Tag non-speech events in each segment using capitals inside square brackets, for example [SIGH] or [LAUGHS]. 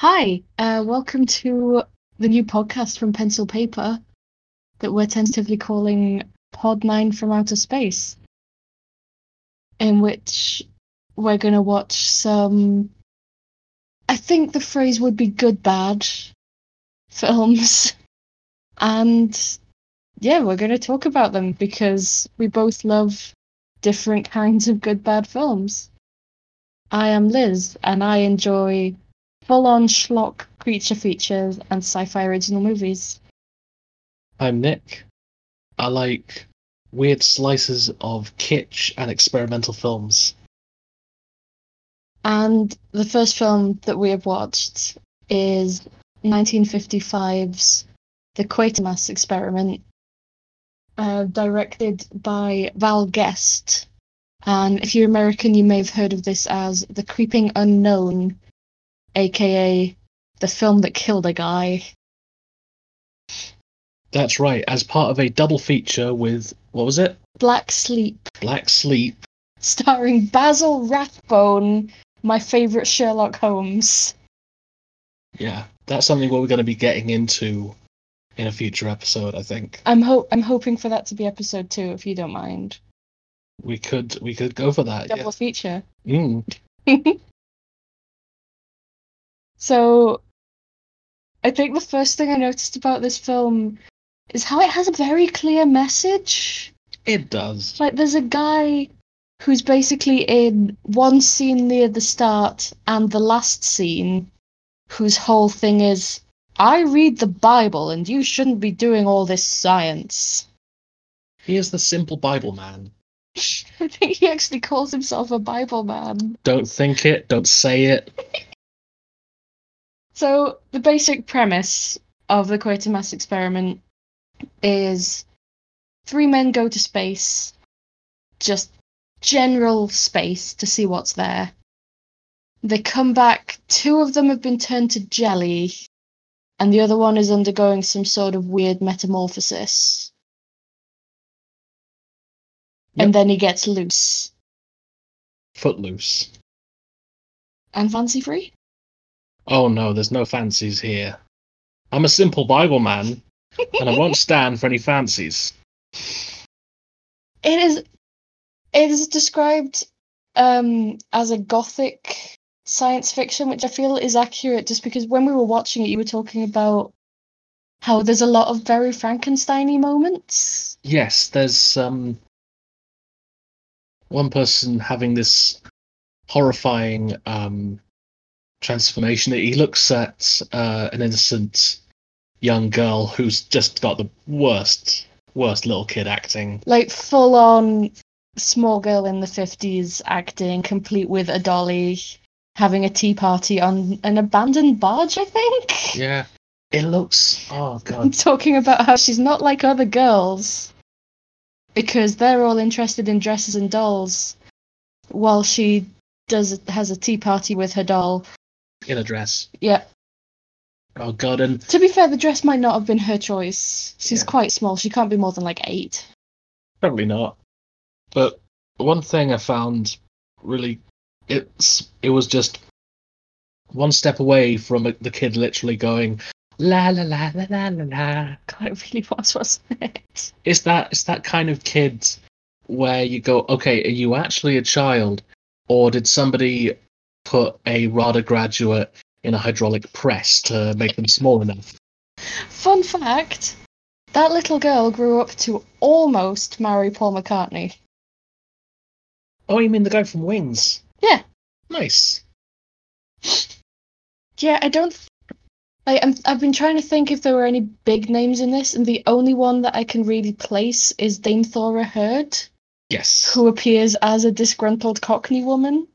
Hi, uh, welcome to the new podcast from Pencil Paper that we're tentatively calling Pod 9 from Outer Space, in which we're going to watch some. I think the phrase would be good bad films. [LAUGHS] And yeah, we're going to talk about them because we both love different kinds of good bad films. I am Liz, and I enjoy full on schlock creature features and sci fi original movies. I'm Nick. I like weird slices of kitsch and experimental films. And the first film that we have watched is 1955's The Quatermass Experiment, uh, directed by Val Guest. And if you're American, you may have heard of this as The Creeping Unknown, aka the film that killed a guy. That's right, as part of a double feature with, what was it? Black Sleep, Black Sleep. starring Basil Rathbone, my favourite Sherlock Holmes. Yeah, that's something we're going to be getting into in a future episode, I think. I'm ho- I'm hoping for that to be episode two, if you don't mind. We could we could go for that. Double feature. Yeah. Mm. [LAUGHS] So, I think the first thing I noticed about this film is how it has a very clear message. It does. Like, there's a guy who's basically in one scene near the start and the last scene, whose whole thing is, I read the Bible and you shouldn't be doing all this science. He is the simple Bible man. [LAUGHS] I think he actually calls himself a Bible man. Don't think it, don't say it. [LAUGHS] So the basic premise of the Quatermass experiment is three men go to space, just general space to see what's there. They come back, two of them have been turned to jelly, and the other one is undergoing some sort of weird metamorphosis. And then he gets loose Footloose. and fancy free. Oh no, there's no fancies here. I'm a simple Bible man, and I won't [LAUGHS] stand for any fancies. It is it is described um as a gothic science fiction, which I feel is accurate just because when we were watching it you were talking about how there's a lot of very Frankensteiny moments. Yes, there's um one person having this horrifying um transformation. He looks at uh, an innocent young girl who's just got the worst worst little kid acting. Like full on small girl in the fifties acting, complete with a dolly, having a tea party on an abandoned barge, I think. Yeah. It looks oh God. I'm god. talking about how she's not like other girls because they're all interested in dresses and dolls while she does has a tea party with her doll. In a dress. Yeah. Oh god, and To be fair, the dress might not have been her choice. She's Yeah. quite small. She can't be more than like 8. Probably not. But one thing I found really it's it was just one step away from the kid literally going la la la la la la la. God, it really was, wasn't it? It's that it's that kind of kid where you go, okay, are you actually a child, or did somebody put a RADA graduate in a hydraulic press to make them small enough? Fun fact that little girl grew up to almost marry Paul McCartney. Oh, you mean the guy from Wings? Yeah. Nice. Yeah, I don't. Like, I'm, I've been trying to think if there were any big names in this, and the only one that I can really place is Dame Thora Hird, Yes. who appears as a disgruntled Cockney woman.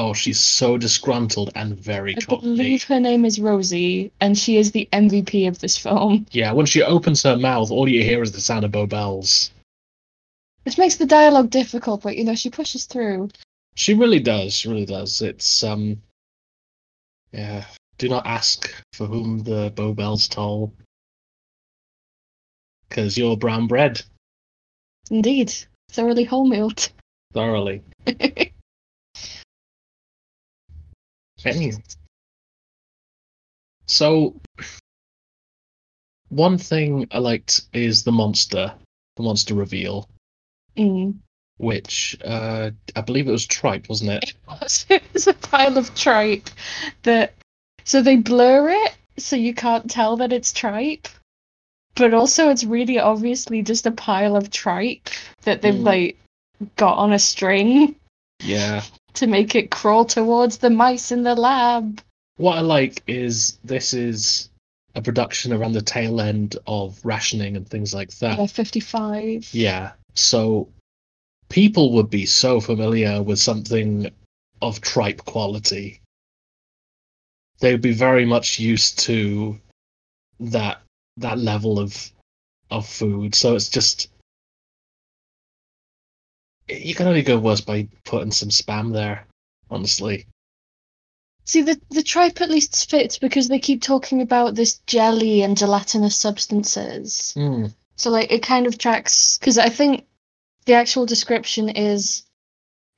Oh, she's so disgruntled and very I believe her name is Rosie, and she is the MVP of this film. Yeah, when she opens her mouth, all you hear is the sound of bow Bells. Which makes the dialogue difficult, but you know, she pushes through. She really does. She really does. It's um, yeah. Do not ask for whom the Bow Bells toll, because you're brown bread Indeed. Thoroughly wholemealed. thoroughly. [LAUGHS] Anyway, So, one thing I liked is the monster, the monster reveal, Mm. which uh, I believe it was tripe, wasn't it? [LAUGHS] It was a pile of tripe that. So they blur it so you can't tell that it's tripe. But also, it's really obviously just a pile of tripe that they've Mm. like got on a string Yeah. To make it crawl towards the mice in the lab. What I like is this is a production around the tail end of rationing and things like that. Yeah, 55. Yeah. So people would be so familiar with something of tripe quality. They would be very much used to that that level of of food. So it's just you can only go worse by putting some spam there, honestly. See, the, the tripe at least fits because they keep talking about this jelly and gelatinous substances. Mm. So, like, it kind of tracks. Because I think the actual description is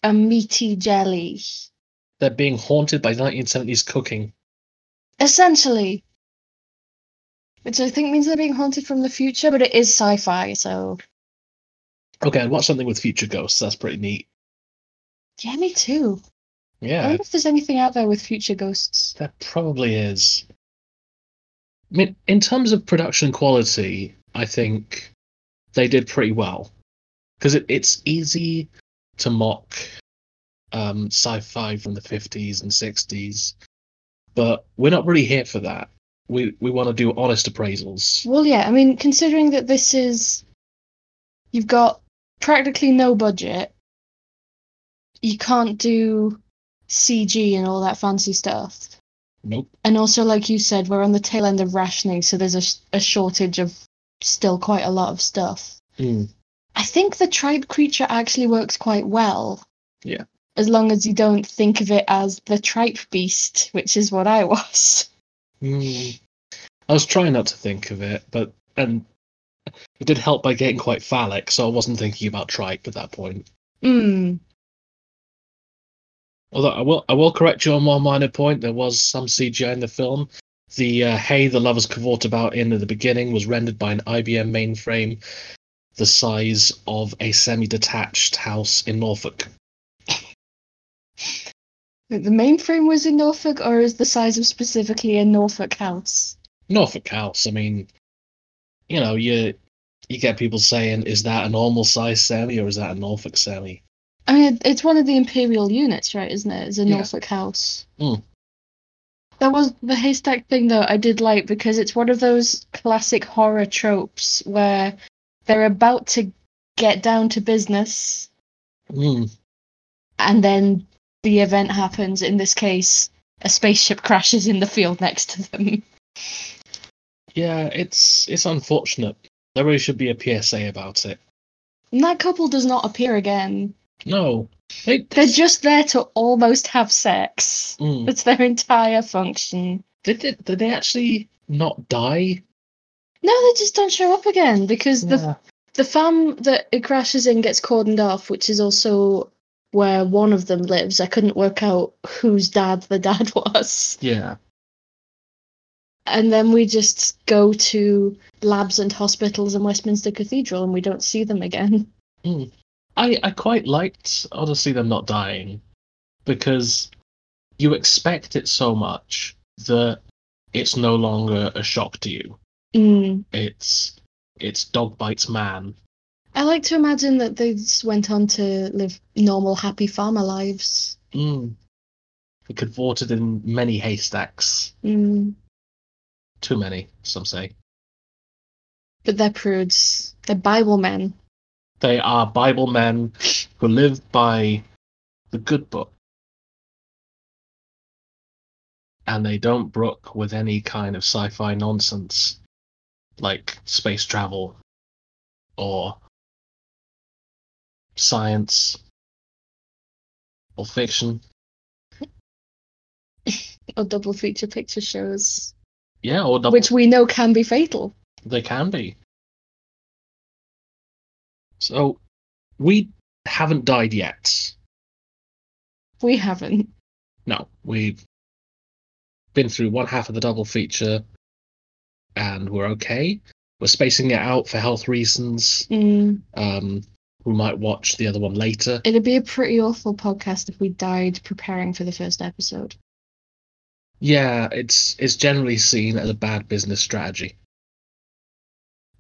a meaty jelly. They're being haunted by 1970s cooking. Essentially. Which I think means they're being haunted from the future, but it is sci fi, so. Okay, I'd watch something with future ghosts. That's pretty neat. Yeah, me too. Yeah. I wonder if there's anything out there with future ghosts. there probably is. I mean, in terms of production quality, I think they did pretty well because it, it's easy to mock um, sci-fi from the 50s and 60s, but we're not really here for that. We we want to do honest appraisals. Well, yeah, I mean, considering that this is. You've got practically no budget, you can't do CG and all that fancy stuff. Nope. And also, like you said, we're on the tail end of rationing, so there's a, a shortage of still quite a lot of stuff. Mm. I think the tribe creature actually works quite well. Yeah. As long as you don't think of it as the tripe beast, which is what I [LAUGHS] was. Mm. I was trying not to think of it, but and it did help by getting quite phallic, so I wasn't thinking about tripe at that point. Hmm. Although I will, I will correct you on one minor point. There was some CGI in the film. The uh, hay the lovers cavort about in at the beginning was rendered by an IBM mainframe, the size of a semi-detached house in Norfolk. The mainframe was in Norfolk, or is the size of specifically a Norfolk house? Norfolk house. I mean, you know, you you get people saying, "Is that a normal size semi or is that a Norfolk semi?" I mean, it's one of the imperial units, right? Isn't it? It's a Yeah. Norfolk house. Mm. That was the haystack thing, though. I did like because it's one of those classic horror tropes where they're about to get down to business, Mm. and then the event happens. In this case, a spaceship [LAUGHS] crashes in the field next to them. Yeah, it's it's unfortunate. There really should be a PSA about it. And that couple does not appear again. No, they, They're just there to almost have sex. Mm. That's their entire function. Did they, did they actually not die? No, they just don't show up again because the the farm that it crashes in gets cordoned off, which is also where one of them lives. I couldn't work out whose dad the dad [LAUGHS] was. Yeah. And then we just go to labs and hospitals and Westminster Cathedral and we don't see them again. [LAUGHS] I, I quite liked honestly them not dying because you expect it so much that it's no longer a shock to you. Mm. It's it's dog bites man. I like to imagine that they just went on to live normal, happy farmer lives. Mm. It cavorted in many haystacks. Mm. Too many, some say. But they're prudes. They're Bible men. They are Bible men who live by the good book. And they don't brook with any kind of sci fi nonsense like space travel or science or fiction. [LAUGHS] Or double feature picture shows, Yeah, or double, which we know can be fatal. they can be. So we haven't died yet. We haven't. No, we've been through one half of the double feature, and we're okay. We're spacing it out for health reasons. Mm, Um, we might watch the other one later. it'd be a pretty awful podcast if we died preparing for the first episode. Yeah, it's it's generally seen as a bad business strategy.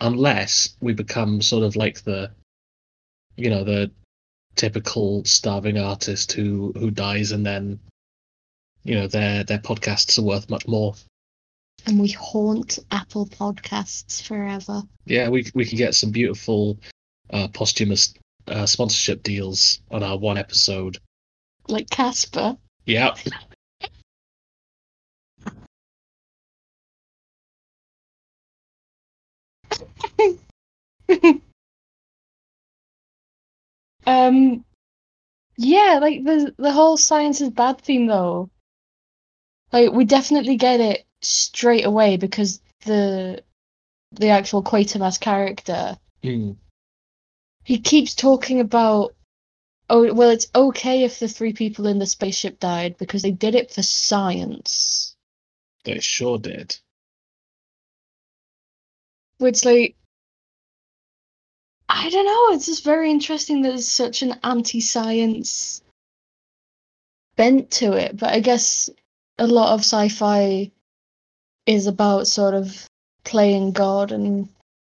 Unless we become sort of like the you know, the typical starving artist who who dies and then you know, their their podcasts are worth much more. And we haunt Apple Podcasts forever. Yeah, we we can get some beautiful uh posthumous uh, sponsorship deals on our one episode. Like Casper. Yeah. [LAUGHS] [LAUGHS] um yeah, like the the whole science is bad theme though. Like we definitely get it straight away because the the actual Quatermass character Hmm. he keeps talking about oh well it's okay if the three people in the spaceship died because they did it for science. They sure did. Which like I don't know, it's just very interesting that there's such an anti-science bent to it, but I guess a lot of sci-fi is about sort of playing God and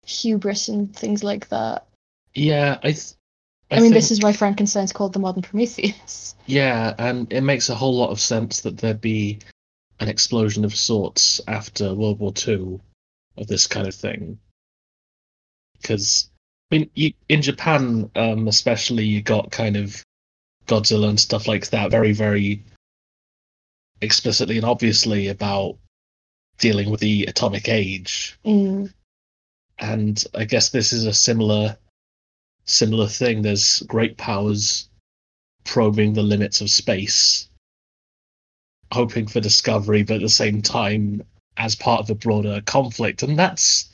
hubris and things like that. Yeah, I th- I, mean, this is why Frankenstein's called the modern Prometheus. [LAUGHS] Yeah, and it makes a whole lot of sense that there'd be an explosion of sorts after World War Two of this kind of thing. Because, I mean, you, in Japan, um, especially, you got kind of Godzilla and stuff like that very, very explicitly and obviously about dealing with the atomic age. Mm, And I guess this is a similar similar thing. There's great powers probing the limits of space, hoping for discovery, but at the same time as part of a broader conflict. And that's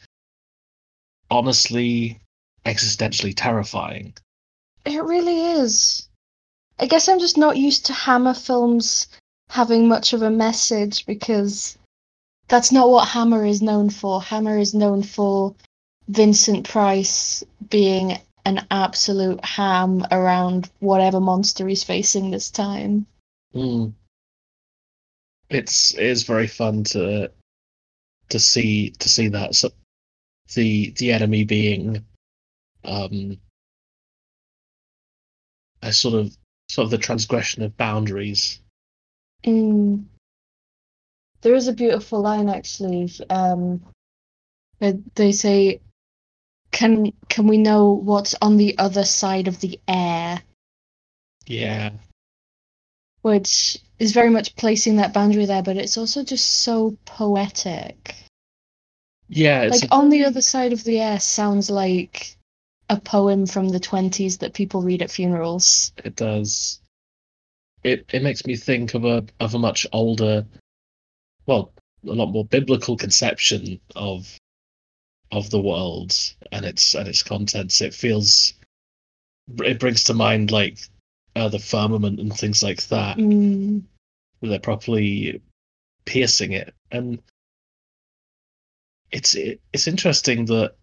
honestly existentially terrifying. it really is. I guess I'm just not used to Hammer films having much of a message because that's not what Hammer is known for. Hammer is known for Vincent Price being an absolute ham around whatever monster he's facing this time. Mm. It's it is very fun to to see to see that so the the enemy being um a sort of sort of the transgression of boundaries. Mm. There is a beautiful line actually. Um, they say, "Can can we know what's on the other side of the air?" Yeah, Which is very much placing that boundary there, but it's also just so poetic. yeah. It's like on the other side of the air sounds like a poem from the twenties that people read at funerals. it does. It it makes me think of a of a much older, well, a lot more biblical conception of of the world and its and its contents. It feels it brings to mind like uh, the firmament and things like that. Mm. they're properly piercing it, and it's it, it's interesting that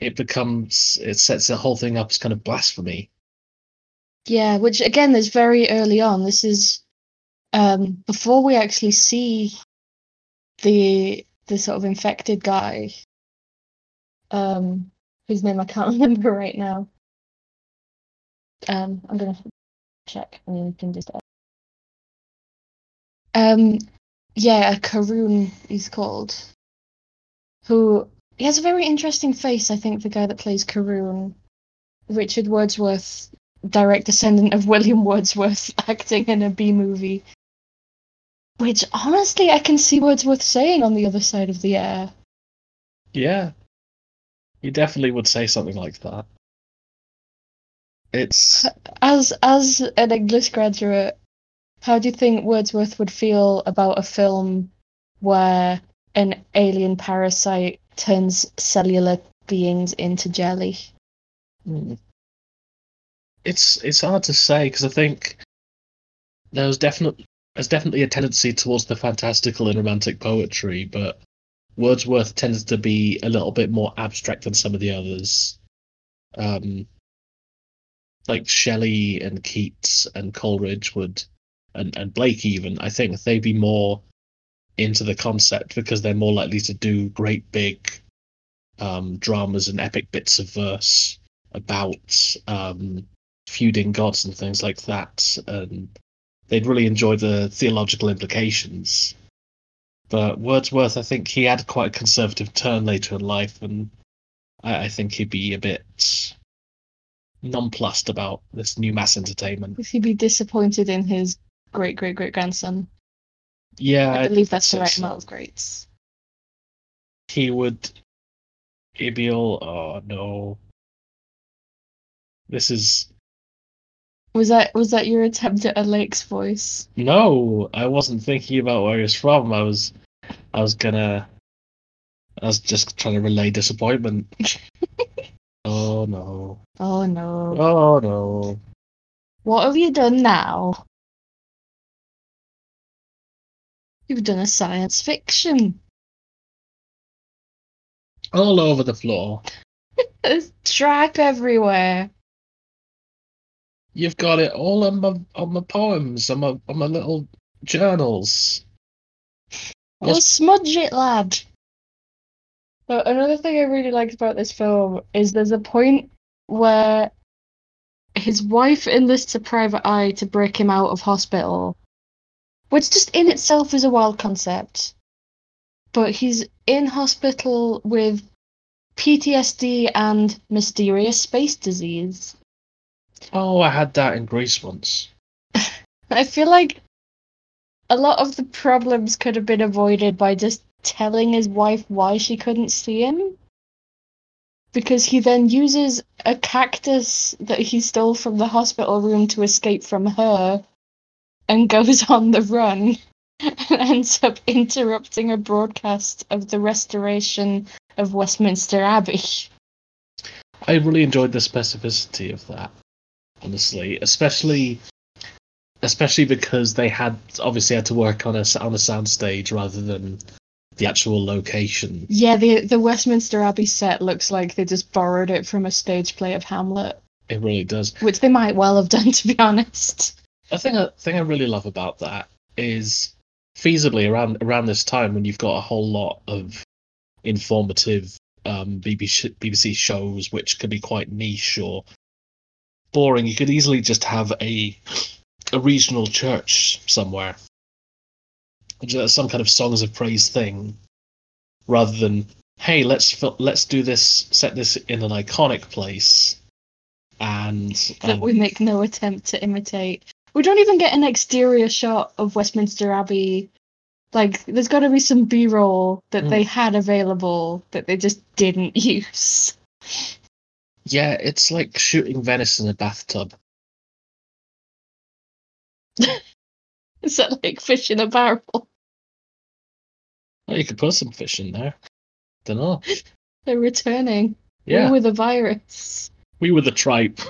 it becomes it sets the whole thing up as kind of blasphemy. Yeah, which again is very early on. This is um before we actually see the the sort of infected guy. Um whose name I can't [LAUGHS] remember right now. Um I'm gonna check and you can just um yeah, Carroon is called. Who he has a very interesting face, I think, the guy that plays Carroon. Richard Wordsworth direct descendant of [LAUGHS] William Wordsworth acting in a B movie. Which honestly I can see Wordsworth saying on the other side of the air. Yeah, he definitely would say something like that. It's As as an English graduate, how do you think Wordsworth would feel about a film where an alien parasite turns cellular beings into jelly? Hmm. it's it's hard to say because I think there was definitely there's definitely a tendency towards the fantastical and romantic poetry, but Wordsworth tends to be a little bit more abstract than some of the others. Um, like Shelley and Keats and Coleridge would, and, and Blake even, I think they'd be more into the concept because they're more likely to do great big um, dramas and epic bits of verse about um, feuding gods and things like that. And they'd really enjoy the theological implications. But Wordsworth, I think he had quite a conservative turn later in life, and I, I think he'd be a bit nonplussed about this new mass entertainment. Would he be disappointed in his great great great grandson? Yeah, I believe that's the right amount of greats. he would he'd be all oh no this is Was that was that your attempt at a Lake's voice? no i wasn't thinking about where he's from i was i was gonna i was just trying to relay disappointment [LAUGHS] oh no Oh no. oh no What have you done now? You've done a science fiction. all over the floor [LAUGHS] There's tripe everywhere. you've got it all on my on my poems on my on my little journals Well, smudge it, lad. But another thing I really liked about this film is there's a point where his wife enlists a private eye to break him out of hospital, which just in itself is a wild concept. But he's in hospital with PTSD and mysterious space disease. oh i had that in greece once [LAUGHS] I feel like a lot of the problems could have been avoided by just telling his wife why she couldn't see him. Because he then uses a cactus that he stole from the hospital room to escape from her and goes on the run [LAUGHS] and ends up interrupting a broadcast of the restoration of Westminster Abbey. I really enjoyed the specificity of that, honestly, especially especially because they had obviously had to work on a on a soundstage rather than the actual location. Yeah, the the Westminster Abbey set looks like they just borrowed it from a stage play of Hamlet. It really does. Which they might well have done, [LAUGHS] to be honest. A thing a thing I really love about that is feasibly around around this time when you've got a whole lot of informative um, BBC BBC shows which could be quite niche or boring. You could easily just have a a regional church somewhere, some kind of songs of praise thing, rather than hey let's let's do this set this in an iconic place and That um, we make no attempt to imitate. We don't even get an exterior shot of Westminster Abbey. Like, there's got to be some B roll that Mm. they had available that they just didn't [LAUGHS] use. Yeah, it's like shooting Venice in a bathtub. [LAUGHS] Is that like fish in a barrel? Well, you could put some fish in there. Don't know. [LAUGHS] They're returning. Yeah, We were the virus. we were the tripe.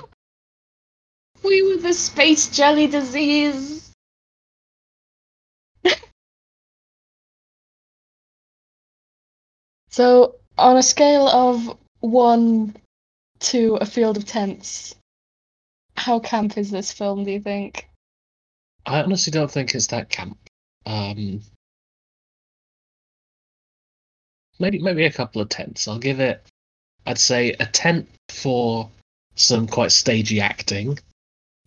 We were the space jelly disease. [LAUGHS] so, on a scale of one to a field of tents, how camp is this film, do you think? I honestly don't think it's that camp. Um, maybe maybe a couple of tents. I'll give it. I'd say a tent for some quite stagey acting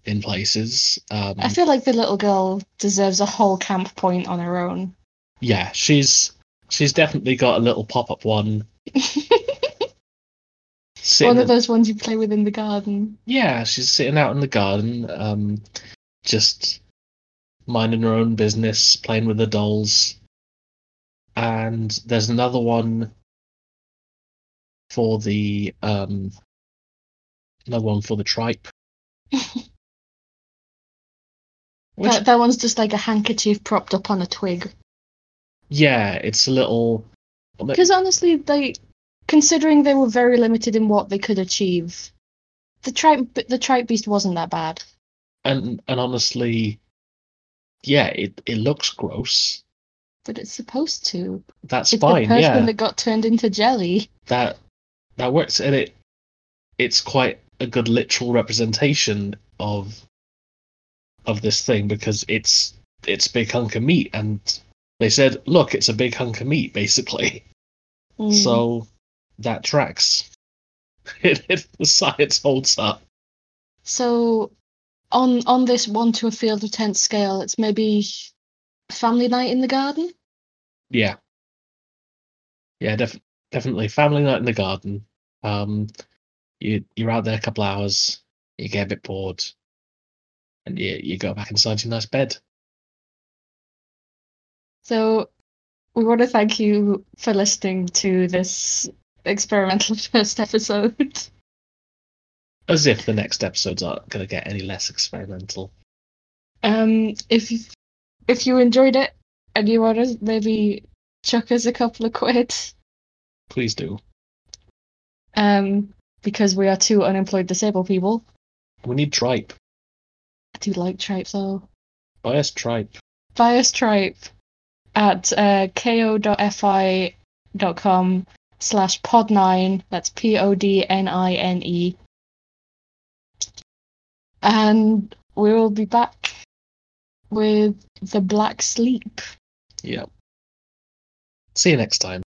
in places. Um, I feel like the little girl deserves a whole camp point on her own. yeah, she's she's definitely got a little pop up one. [LAUGHS] One of those ones you play with in the garden. Yeah, she's sitting out in the garden, um, just minding her own business, playing with the dolls. And there's another one for the um, another one for the tripe. [LAUGHS] Which, That, that one's just like a handkerchief propped up on a twig. yeah, it's a little. Because honestly, they, considering they were very limited in what they could achieve, the tripe the tripe beast wasn't that bad. and and honestly, yeah, it, it looks gross. But it's supposed to. That's It's fine. the person Yeah, that got turned into jelly. that that works, and it it's quite a good literal representation of of this thing because it's it's a big hunk of meat, and they said, look, it's a big hunk of meat, basically. Mm. So that tracks. [LAUGHS] It, it, the science holds up. So, on on this one to a field of tent scale, it's maybe family night in the garden. Yeah. Yeah, def- definitely. Family night in the garden. Um, you you're out there a couple hours. You get a bit bored, and you you go back inside your nice bed. So, we want to thank you for listening to this experimental [LAUGHS] first episode. As if the next episodes aren't going to get any less experimental. Um, if if you enjoyed it and you want to maybe chuck us a couple of quid, Please do. um, because we are two unemployed disabled people. We need tripe. I do like tripe though. Buy us tripe. Buy us tripe at uh, ko.fi.com slash pod9. That's P O D N I N E. And we will be back with the Black Sleep. Yep. See you next time.